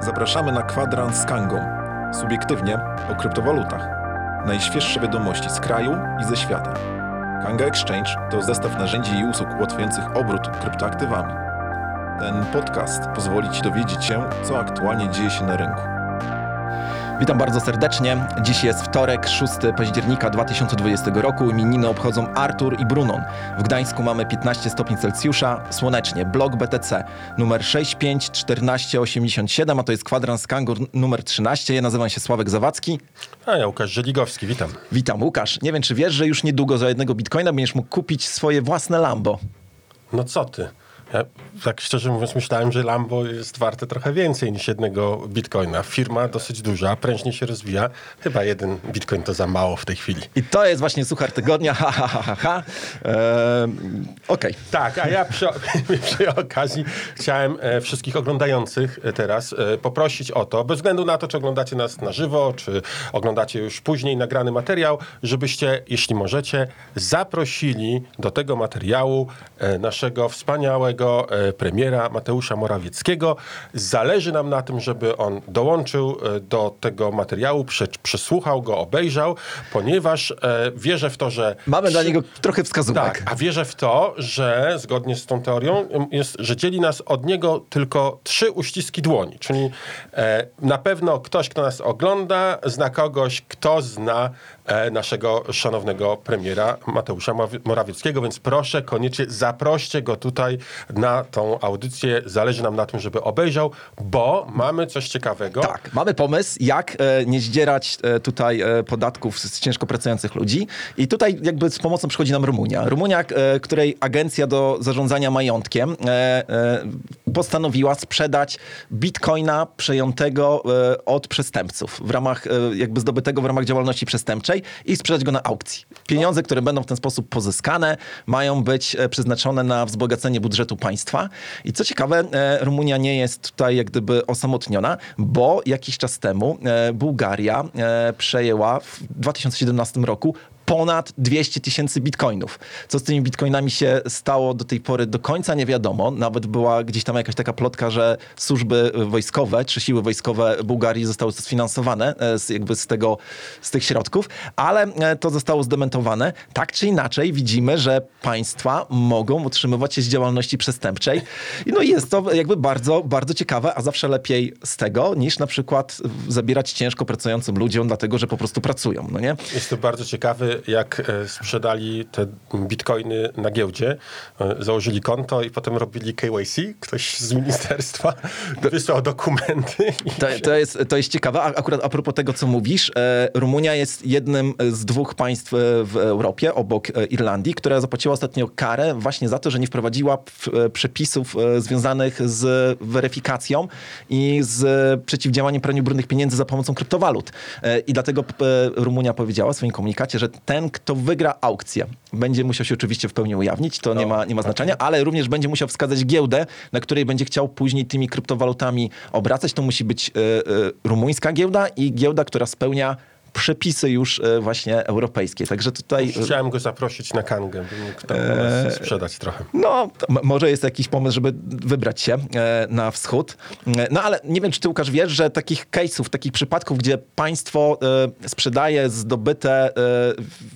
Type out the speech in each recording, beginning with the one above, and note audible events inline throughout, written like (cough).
Zapraszamy na kwadrans z Kangą. Subiektywnie o kryptowalutach. Najświeższe wiadomości z kraju i ze świata. Kanga Exchange to zestaw narzędzi i usług ułatwiających obrót kryptoaktywami. Ten podcast pozwoli Ci dowiedzieć się, co aktualnie dzieje się na rynku. Witam bardzo serdecznie. Dziś jest wtorek, 6 października 2020 roku. Imieniny obchodzą Artur i Brunon. W Gdańsku mamy 15 stopni Celsjusza, słonecznie. Blok BTC numer 651487, a to jest kwadrans Kangur numer 13. Ja nazywam się Sławek Zawadzki. A ja Łukasz Żeligowski, witam. Witam Łukasz. Nie wiem, czy wiesz, że już niedługo za jednego bitcoina będziesz mógł kupić swoje własne Lambo. No co ty? Ja tak szczerze mówiąc myślałem, że Lambo jest warte trochę więcej niż jednego bitcoina. Firma dosyć duża, prężnie się rozwija. Chyba jeden bitcoin to za mało w tej chwili. I to jest właśnie suchar tygodnia. (laughs) Ha, ha, ha, ha, ha. Eee, Okej. Tak, a ja przy, (laughs) przy okazji chciałem e, wszystkich oglądających e, teraz e, poprosić o to, bez względu na to, czy oglądacie nas na żywo, czy oglądacie już później nagrany materiał, żebyście, jeśli możecie, zaprosili do tego materiału e, naszego wspaniałego e, premiera Mateusza Morawieckiego. Zależy nam na tym, żeby on dołączył e, do tego materiału, prze, przesłuchał go, obejrzał, ponieważ e, wierzę w to, że Mamy dla niego trochę wskazówek. tak, a wierzę w to, że zgodnie z tą teorią jest, że dzieli nas od niego tylko trzy uściski dłoni. Czyli na pewno ktoś, kto nas ogląda, zna kogoś, kto zna naszego szanownego premiera Mateusza Morawi- Morawieckiego, więc proszę koniecznie zaproście go tutaj na tą audycję. Zależy nam na tym, żeby obejrzał, bo mamy coś ciekawego. Tak, mamy pomysł, jak e, nie zdzierać e, tutaj e, podatków z, ciężko pracujących ludzi. I tutaj jakby z pomocą przychodzi nam Rumunia. Rumunia, e, której agencja do zarządzania majątkiem e, e, postanowiła sprzedać bitcoina przejętego e, od przestępców w ramach, e, jakby zdobytego w ramach działalności przestępczej i sprzedać go na aukcji. Pieniądze, które będą w ten sposób pozyskane, mają być e, przeznaczone na wzbogacenie budżetu państwa. I co ciekawe, e, Rumunia nie jest tutaj jak gdyby osamotniona, bo jakiś czas temu e, Bułgaria przejęła w 2017 roku ponad 200 tysięcy bitcoinów. Co z tymi bitcoinami się stało do tej pory do końca nie wiadomo. Nawet była gdzieś tam jakaś taka plotka, że służby wojskowe czy siły wojskowe Bułgarii zostały sfinansowane e, z, jakby z, tego, z tych środków, ale e, to zostało zdementowane. Tak czy inaczej widzimy, że państwa mogą utrzymywać się z działalności przestępczej. No i jest to jakby bardzo, bardzo ciekawe, a zawsze lepiej z tego niż na przykład zabierać ciężko pracującym ludziom, dlatego że po prostu pracują, no nie? Jest to bardzo ciekawy, jak e, sprzedali te bitcoiny na giełdzie, e, założyli konto i potem robili KYC. Ktoś z ministerstwa (laughs) wysłał dokumenty. To, to, jest, to jest ciekawe. A akurat a propos tego, co mówisz, e, Rumunia jest jednym z dwóch państw w Europie, obok Irlandii, która zapłaciła ostatnio karę właśnie za to, że nie wprowadziła przepisów związanych z weryfikacją i z przeciwdziałaniem praniu brudnych pieniędzy za pomocą kryptowalut. I dlatego Rumunia powiedziała w swoim komunikacie, że ten, kto wygra aukcję, będzie musiał się oczywiście w pełni ujawnić, to nie ma, nie ma znaczenia, ale również będzie musiał wskazać giełdę, na której będzie chciał później tymi kryptowalutami obracać. To musi być e, e, rumuńska giełda i giełda, która spełnia przepisy już e, właśnie europejskie. Także tutaj... e, Chciałem go zaprosić na kangę, by mógł tam nas sprzedać trochę. No, może jest jakiś pomysł, żeby wybrać się e, na wschód. E, No ale nie wiem, czy ty Łukasz wiesz, że takich case'ów, takich przypadków, gdzie państwo e, sprzedaje zdobyte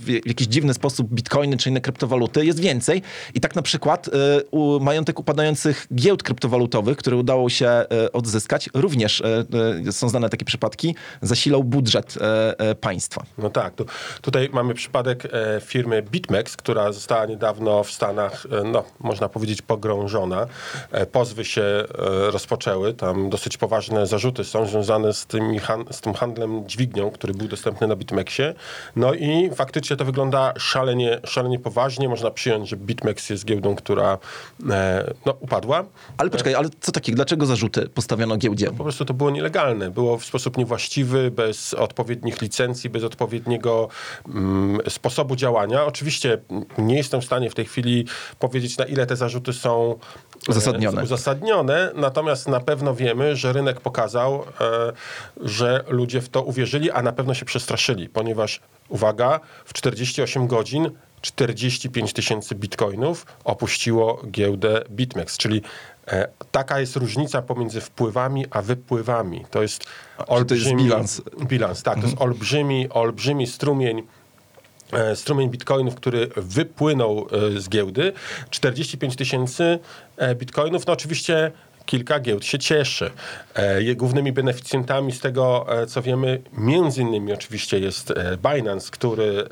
w jakiś dziwny sposób bitcoiny czy inne kryptowaluty jest więcej. I tak na przykład u, majątek upadających giełd kryptowalutowych, które udało się odzyskać, również są znane takie przypadki, zasilał budżet państwa. No tak, tu, tutaj mamy przypadek e, firmy BitMEX, która została niedawno w Stanach, e, no można powiedzieć pogrążona. E, pozwy się e, rozpoczęły, tam dosyć poważne zarzuty są związane z, tymi han- z tym handlem dźwignią, który był dostępny na BitMEXie. No i faktycznie to wygląda szalenie, szalenie poważnie. Można przyjąć, że BitMEX jest giełdą, która e, no, upadła. Ale poczekaj, ale co takiego? Dlaczego zarzuty postawiono giełdzie? Po prostu to było nielegalne. Było w sposób niewłaściwy, bez odpowiednich licencji, bez odpowiedniego mm, sposobu działania. Oczywiście nie jestem w stanie w tej chwili powiedzieć, na ile te zarzuty są e, Uzasadnione. uzasadnione, natomiast na pewno wiemy, że rynek pokazał, e, że ludzie w to uwierzyli, a na pewno się przestraszyli, ponieważ, uwaga, w 48 godzin 45 tysięcy bitcoinów opuściło giełdę BitMEX, czyli E, Taka jest różnica pomiędzy wpływami a wypływami. To jest to jest bilans? Bilans, tak. To jest olbrzymi, olbrzymi strumień e, strumień bitcoinów, który wypłynął e, z giełdy. 45 tysięcy bitcoinów. No oczywiście kilka giełd się cieszy. Głównymi beneficjentami z tego, co wiemy, między innymi oczywiście jest Binance, który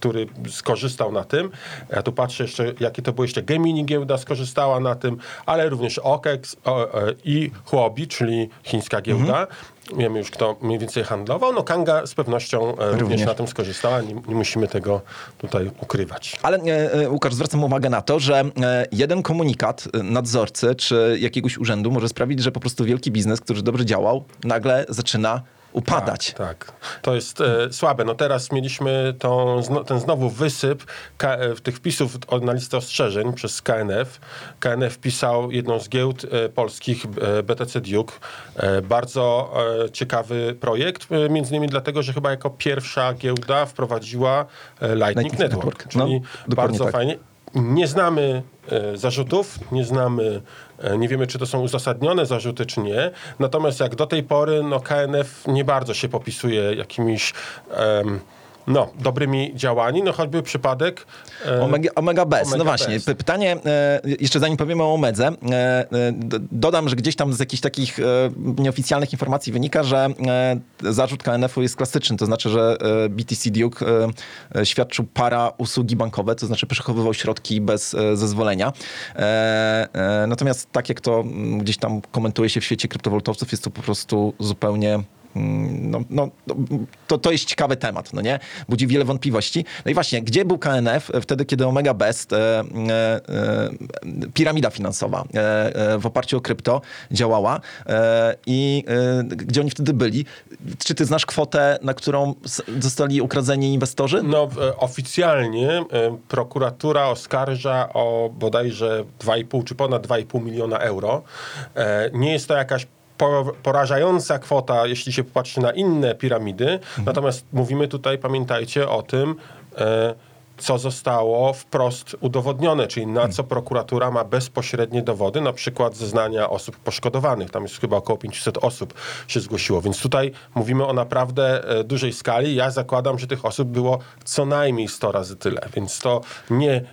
który skorzystał na tym. Ja tu patrzę jeszcze, jakie to było jeszcze Gemini giełda skorzystała na tym, ale również OKEX e, i Huobi, czyli chińska giełda. Wiemy już, kto mniej więcej handlował. No Kanga z pewnością e, również, Również. na tym skorzystała. Nie, nie musimy tego tutaj ukrywać. Ale e, e, Łukasz, zwracam uwagę na to, że e, jeden komunikat nadzorcy czy jakiegoś urzędu może sprawić, że po prostu wielki biznes, który dobrze działał, nagle zaczyna upadać. Tak, tak. To jest e, słabe. No teraz mieliśmy tą, zno, ten znowu wysyp K, e, tych wpisów na listę ostrzeżeń przez KNF. KNF pisał jedną z giełd e, polskich, e, BTC Duke. E, bardzo e, ciekawy projekt, e, między innymi dlatego, że chyba jako pierwsza giełda wprowadziła e, Lightning, Lightning Network, Network. No, czyli dokładnie bardzo tak. fajnie. Nie znamy e, zarzutów, nie znamy, e, nie wiemy, czy to są uzasadnione zarzuty, czy nie. Natomiast jak do tej pory, no KNF nie bardzo się popisuje jakimiś em, no, dobrymi działaniami, no choćby przypadek e, Omega, Omega. Omega no właśnie, pytanie, e, jeszcze zanim powiemy o Omedze, e, e, dodam, że gdzieś tam z jakichś takich e, nieoficjalnych informacji wynika, że e, zarzut KNF-u jest klasyczny, to znaczy, że BTC Duke świadczył para usługi bankowe, to znaczy przechowywał środki bez zezwolenia. Natomiast tak jak to gdzieś tam komentuje się w świecie kryptowalutowców, jest to po prostu zupełnie no, no, no, to, to jest ciekawy temat, no nie? Budzi wiele wątpliwości. No i właśnie, gdzie był KNF wtedy, kiedy Omega Best, e, e, e, piramida finansowa e, e, w oparciu o krypto działała e, i e, gdzie oni wtedy byli? Czy ty znasz kwotę, na którą zostali ukradzeni inwestorzy? No, e, oficjalnie e, prokuratura oskarża o bodajże 2,5 czy ponad 2,5 miliona euro. E, Nie jest to jakaś porażająca kwota, jeśli się popatrzy na inne piramidy. Natomiast mówimy tutaj, pamiętajcie o tym, e, co zostało wprost udowodnione, czyli na co prokuratura ma bezpośrednie dowody, na przykład zeznania osób poszkodowanych. Tam jest chyba około 500 osób się zgłosiło, więc tutaj mówimy o naprawdę e, dużej skali. Ja zakładam, że tych osób było co najmniej 100 razy tyle, więc to nie,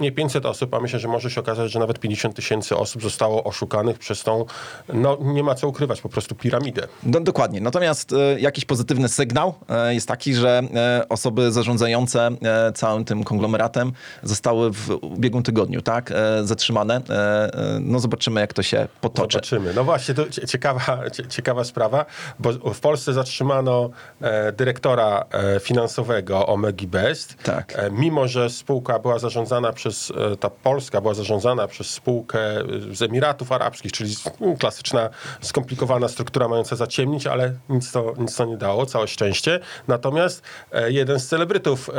nie 500 osób, a myślę, że może się okazać, że nawet 50 tysięcy osób zostało oszukanych przez tą, no nie ma co ukrywać, po prostu piramidę. No, dokładnie. Natomiast e, jakiś pozytywny sygnał e, jest taki, że e, osoby zarządzające e, całym tym konglomeratem zostały w ubiegłym tygodniu, tak, e, zatrzymane. E, e, no zobaczymy, jak to się potoczy. Zobaczymy. No właśnie, to cie- ciekawa, cie- ciekawa sprawa, bo w Polsce zatrzymano dyrektora finansowego Omegi Best. Tak. Mimo, że spółka była zarządzana przez, ta Polska była zarządzana przez spółkę z Emiratów Arabskich, czyli mm, klasyczna, skomplikowana struktura mająca zaciemnić, ale nic to, nic to nie dało, całe szczęście. Natomiast jeden z celebrytów e,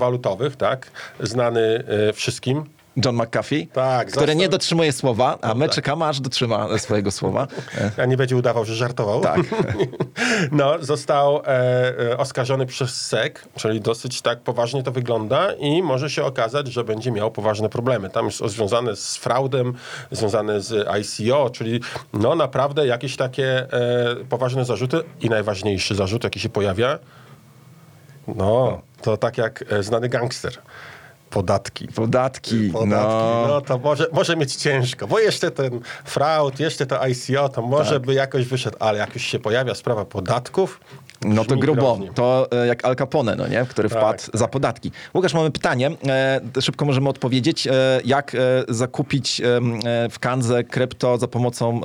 kryptowalutowych, tak, znany e, wszystkim, John McAfee, Tak, który został- nie dotrzymuje słowa, a my czekamy, aż dotrzyma swojego słowa. A nie będzie udawał, że żartował. Tak. (laughs) No, został e, e, oskarżony przez SEC, czyli dosyć tak poważnie to wygląda i może się okazać, że będzie miał poważne problemy. Tam jest związane z fraudem, związane z ICO, czyli no naprawdę jakieś takie e, poważne zarzuty i najważniejszy zarzut, jaki się pojawia, no, to tak jak e, znany gangster. Podatki. Podatki, Podatki, no. no, to może, może mieć ciężko, bo jeszcze ten fraud, jeszcze to ICO, to może Tak. by jakoś wyszedł, ale jak już się pojawia sprawa podatków, No to grubo. To e, jak Al Capone, no nie? który wpadł tak. za podatki. Łukasz, mamy pytanie. E, szybko możemy odpowiedzieć. E, jak zakupić w Kanze krypto za pomocą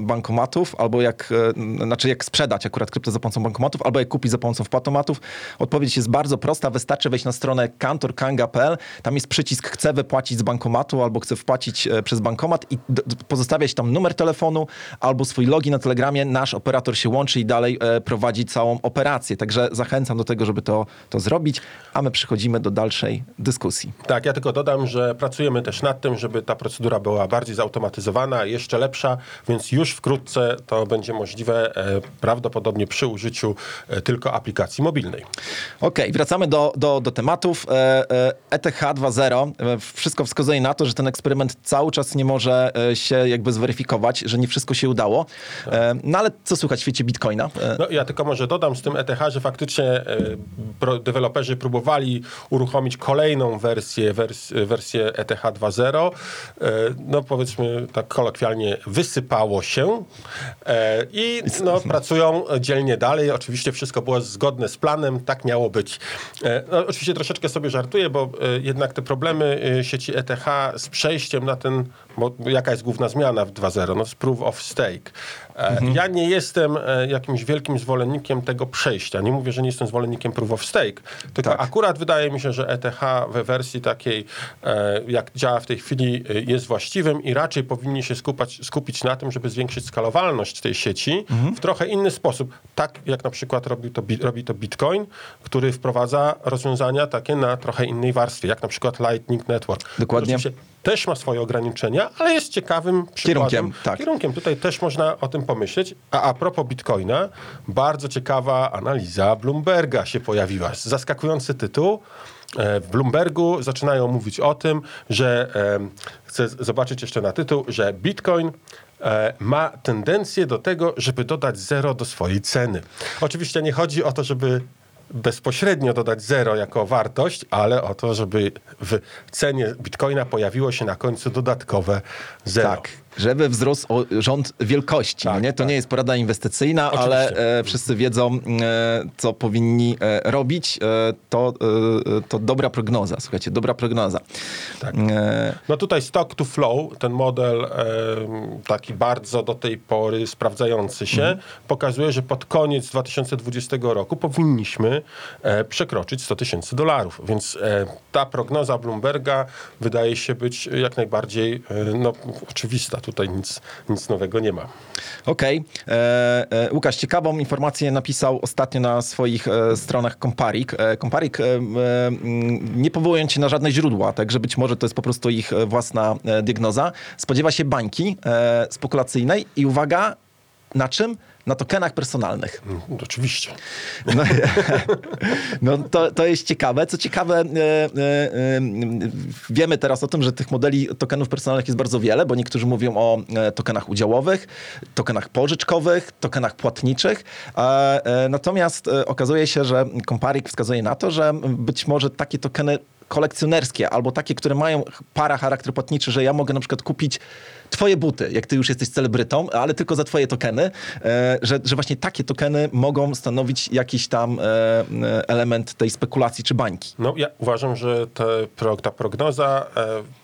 bankomatów, albo jak, znaczy jak sprzedać akurat krypto za pomocą bankomatów, albo jak kupić za pomocą wpłatomatów? Odpowiedź jest bardzo prosta. Wystarczy wejść na stronę kantorkanga.pl. Tam jest przycisk chcę wypłacić z bankomatu, albo chcę wpłacić przez bankomat i pozostawiać tam numer telefonu albo swój login na Telegramie. Nasz operator się łączy i dalej prowadzi całą operację. Także zachęcam do tego, żeby to, to zrobić, a my przechodzimy do dalszej dyskusji. Tak, ja tylko dodam, że pracujemy też nad tym, żeby ta procedura była bardziej zautomatyzowana, jeszcze lepsza, więc już wkrótce to będzie możliwe e, prawdopodobnie przy użyciu e, tylko aplikacji mobilnej. Okej, wracamy do, do, do tematów. E, e, ETH 2.0. E, Wszystko wskazuje na to, że ten eksperyment cały czas nie może e, się jakby zweryfikować, że nie wszystko się udało. E, No ale co słychać w świecie Bitcoina? E, No ja tylko może dodam z tym ETH, że faktycznie e, pro, deweloperzy próbowali uruchomić kolejną wersję, wers, wersję ETH 2.0. E, no powiedzmy tak kolokwialnie wysypało się e, i no, (laughs) pracują dzielnie dalej. Oczywiście wszystko było zgodne z planem, tak miało być. No, oczywiście troszeczkę sobie żartuję, bo jednak te problemy sieci ETH z przejściem na ten, bo jaka jest główna zmiana w 2.0? No, z proof of stake. E, Ja nie jestem e, jakimś wielkim zwolennikiem tego przejścia. Nie mówię, że nie jestem zwolennikiem proof of stake, tylko Tak. akurat wydaje mi się, że ETH we wersji takiej, e, jak działa w tej chwili, jest właściwym i raczej powinni się skupać, skupić na tym, żeby zwiększyć skalowalność tej sieci w trochę inny sposób. Tak jak na przykład robi to, bi- robi to Bitcoin, który wprowadza rozwiązania takie na trochę innej warstwie, jak na przykład Lightning Network. Dokładnie. Też ma swoje ograniczenia, ale jest ciekawym przykładem. Kierunkiem, tak. Kierunkiem. Tutaj też można o tym pomyśleć. A a propos Bitcoina, bardzo ciekawa analiza Bloomberga się pojawiła. Zaskakujący tytuł. E, W Bloombergu zaczynają mówić o tym, że chcę zobaczyć jeszcze na tytuł, że Bitcoin e, ma tendencję do tego, żeby dodać zero do swojej ceny. Oczywiście nie chodzi o to, żeby bezpośrednio dodać zero jako wartość, ale o to, żeby w cenie bitcoina pojawiło się na końcu dodatkowe zero. Tak, żeby wzrósł o rząd wielkości. Tak, no nie? To tak. nie jest porada inwestycyjna, Oczywiście. ale e, wszyscy wiedzą, e, co powinni e, robić. E, to, e, to dobra prognoza, słuchajcie, dobra prognoza. Tak. E, No tutaj stock to flow, ten model taki bardzo do tej pory sprawdzający się, Mhm. pokazuje, że pod koniec 2020 roku powinniśmy przekroczyć 100 tysięcy dolarów. Więc ta prognoza Bloomberga wydaje się być jak najbardziej no, oczywista. Tutaj nic, nic nowego nie ma. Okej. E, e, Łukasz, ciekawą informację napisał ostatnio na swoich e, stronach Comparik. E, Comparik, e, e, nie powołując się na żadne źródła, także być może to jest po prostu ich własna diagnoza, spodziewa się bańki e, spekulacyjnej i uwaga, na czym? Na tokenach personalnych. Mm, Oczywiście. No, (laughs) no to, to jest ciekawe. Co ciekawe, e, e, e, wiemy teraz o tym, że tych modeli tokenów personalnych jest bardzo wiele, bo niektórzy mówią o tokenach udziałowych, tokenach pożyczkowych, tokenach płatniczych. Natomiast okazuje się, że Comparik wskazuje na to, że być może takie tokeny kolekcjonerskie albo takie, które mają para charakter płatniczy, że ja mogę na przykład kupić twoje buty, jak ty już jesteś celebrytą, ale tylko za twoje tokeny, e, że, że właśnie takie tokeny mogą stanowić jakiś tam e, e, element tej spekulacji czy bańki. No, ja uważam, że ta prognoza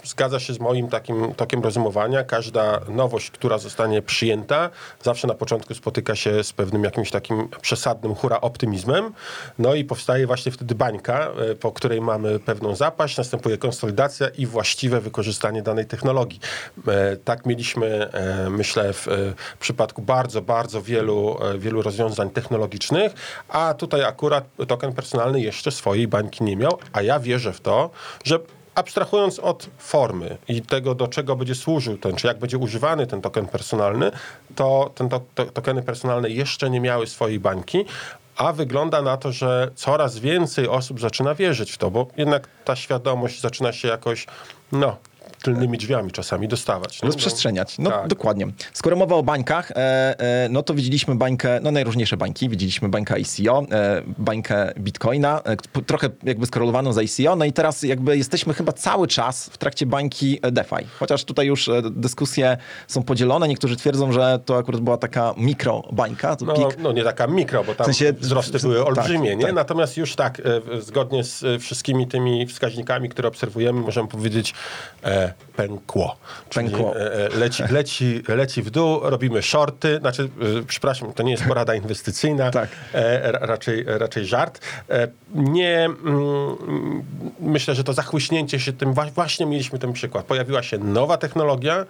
zgadza się z moim takim tokiem rozumowania. Każda nowość, która zostanie przyjęta, zawsze na początku spotyka się z pewnym jakimś takim przesadnym hura optymizmem. No i powstaje właśnie wtedy bańka, po której mamy pewną zapaść, następuje konsolidacja i właściwe wykorzystanie danej technologii. E, tak mieliśmy, e, myślę, w, e, w przypadku bardzo, bardzo wielu, e, wielu rozwiązań technologicznych, a tutaj akurat token personalny jeszcze swojej bańki nie miał, a ja wierzę w to, że abstrahując od formy i tego, do czego będzie służył ten, czy jak będzie używany ten token personalny, to ten to, to, tokeny personalne jeszcze nie miały swojej bańki, a wygląda na to, że coraz więcej osób zaczyna wierzyć w to, bo jednak ta świadomość zaczyna się jakoś, no, tylnymi drzwiami czasami dostawać. nie? Rozprzestrzeniać. No tak. dokładnie. Skoro mowa o bańkach, e, e, no to widzieliśmy bańkę, no najróżniejsze bańki. Widzieliśmy bańkę ICO, e, bańkę Bitcoina, e, trochę jakby skorelowaną z ICO. No i teraz jakby jesteśmy chyba cały czas w trakcie bańki e, DeFi. Chociaż tutaj już e, dyskusje są podzielone. Niektórzy twierdzą, że to akurat była taka mikrobańka, to No, no nie taka mikro, bo tam W sensie- wzrosty były tak, olbrzymie, nie? tak. Natomiast już tak, zgodnie z wszystkimi tymi wskaźnikami, które obserwujemy, możemy powiedzieć e, pękło. Czyli, Pękło. E, e, leci, leci, leci w dół, robimy shorty, znaczy, e, przepraszam, to nie jest porada inwestycyjna, Tak. ra- raczej, raczej żart. Nie, mm, myślę, że to zachłyśnięcie się tym, właśnie mieliśmy ten przykład. Pojawiła się nowa technologia,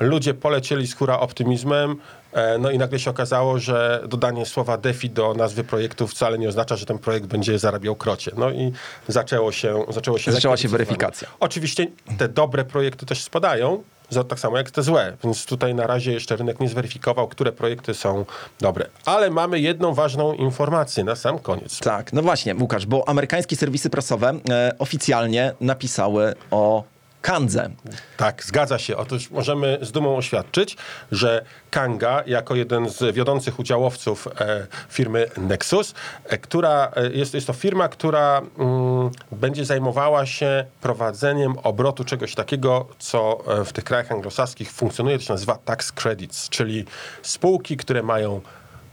ludzie polecieli z hura optymizmem, E, No i nagle się okazało, że dodanie słowa DeFi do nazwy projektu wcale nie oznacza, że ten projekt będzie zarabiał krocie. No i zaczęło się... Zaczęło się Zaczęła się weryfikacja. Oczywiście te dobre projekty też spadają, tak samo jak te złe. Więc tutaj na razie jeszcze rynek nie zweryfikował, które projekty są dobre. Ale mamy jedną ważną informację na sam koniec. Tak, no właśnie, Łukasz, bo amerykańskie serwisy prasowe e, oficjalnie napisały o Kandze. Tak, zgadza się. Otóż możemy z dumą oświadczyć, że Kanga, jako jeden z wiodących udziałowców e, firmy Nexus, e, która e, jest, jest to firma, która mm, będzie zajmowała się prowadzeniem obrotu czegoś takiego, co e, w tych krajach anglosaskich funkcjonuje, to się nazywa tax credits, czyli spółki, które mają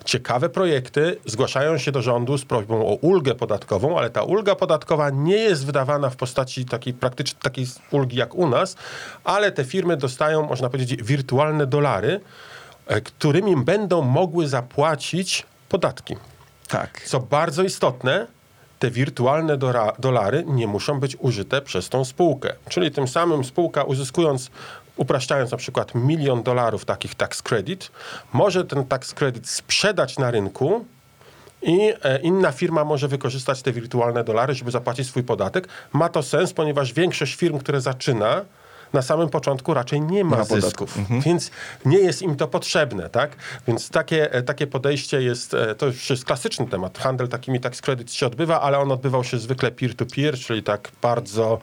ciekawe projekty, zgłaszają się do rządu z prośbą o ulgę podatkową, ale ta ulga podatkowa nie jest wydawana w postaci takiej praktycznej takiej ulgi jak u nas, ale te firmy dostają, można powiedzieć, wirtualne dolary, e, którymi będą mogły zapłacić podatki. Tak. Co bardzo istotne, te wirtualne dolary nie muszą być użyte przez tą spółkę. Czyli tym samym spółka uzyskując, upraszczając na przykład milion dolarów takich tax credit, może ten tax credit sprzedać na rynku i e, inna firma może wykorzystać te wirtualne dolary, żeby zapłacić swój podatek. Ma to sens, ponieważ większość firm, które zaczyna, na samym początku raczej nie ma, ma podatków. zysków, więc nie jest im to potrzebne, tak? Więc takie, e, takie podejście jest, e, to już jest klasyczny temat. Handel takimi tax credits się odbywa, ale on odbywał się zwykle peer-to-peer, czyli tak bardzo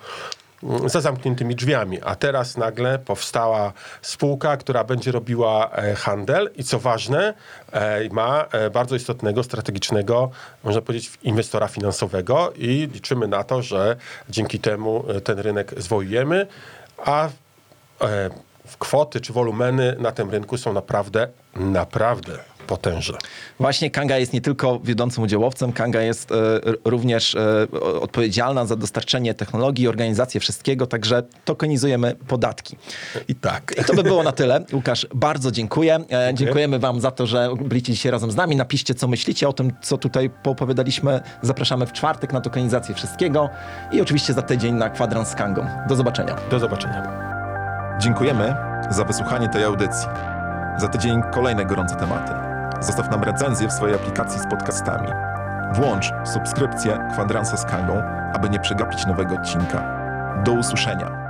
za zamkniętymi drzwiami. A teraz nagle powstała spółka, która będzie robiła e, handel i co ważne, e, ma e, bardzo istotnego, strategicznego, można powiedzieć, inwestora finansowego i liczymy na to, że dzięki temu ten rynek zwojujemy, a kwoty czy wolumeny na tym rynku są naprawdę, naprawdę potężne. Właśnie Kanga jest nie tylko wiodącym udziałowcem, Kanga jest r- również o- odpowiedzialna za dostarczenie technologii, organizację wszystkiego, także tokenizujemy podatki. I tak. I to by było na tyle. Łukasz, bardzo dziękuję. E, dziękujemy wam za to, że byliście dzisiaj razem z nami. Napiszcie, co myślicie o tym, co tutaj poopowiadaliśmy. Zapraszamy w czwartek na tokenizację wszystkiego i oczywiście za tydzień na kwadrans z Kangą. Do zobaczenia. Do zobaczenia. Dziękujemy za wysłuchanie tej audycji. Za tydzień kolejne gorące tematy. Zostaw nam recenzję w swojej aplikacji z podcastami. Włącz subskrypcję Kwadransa z Kangą, aby nie przegapić nowego odcinka. Do usłyszenia.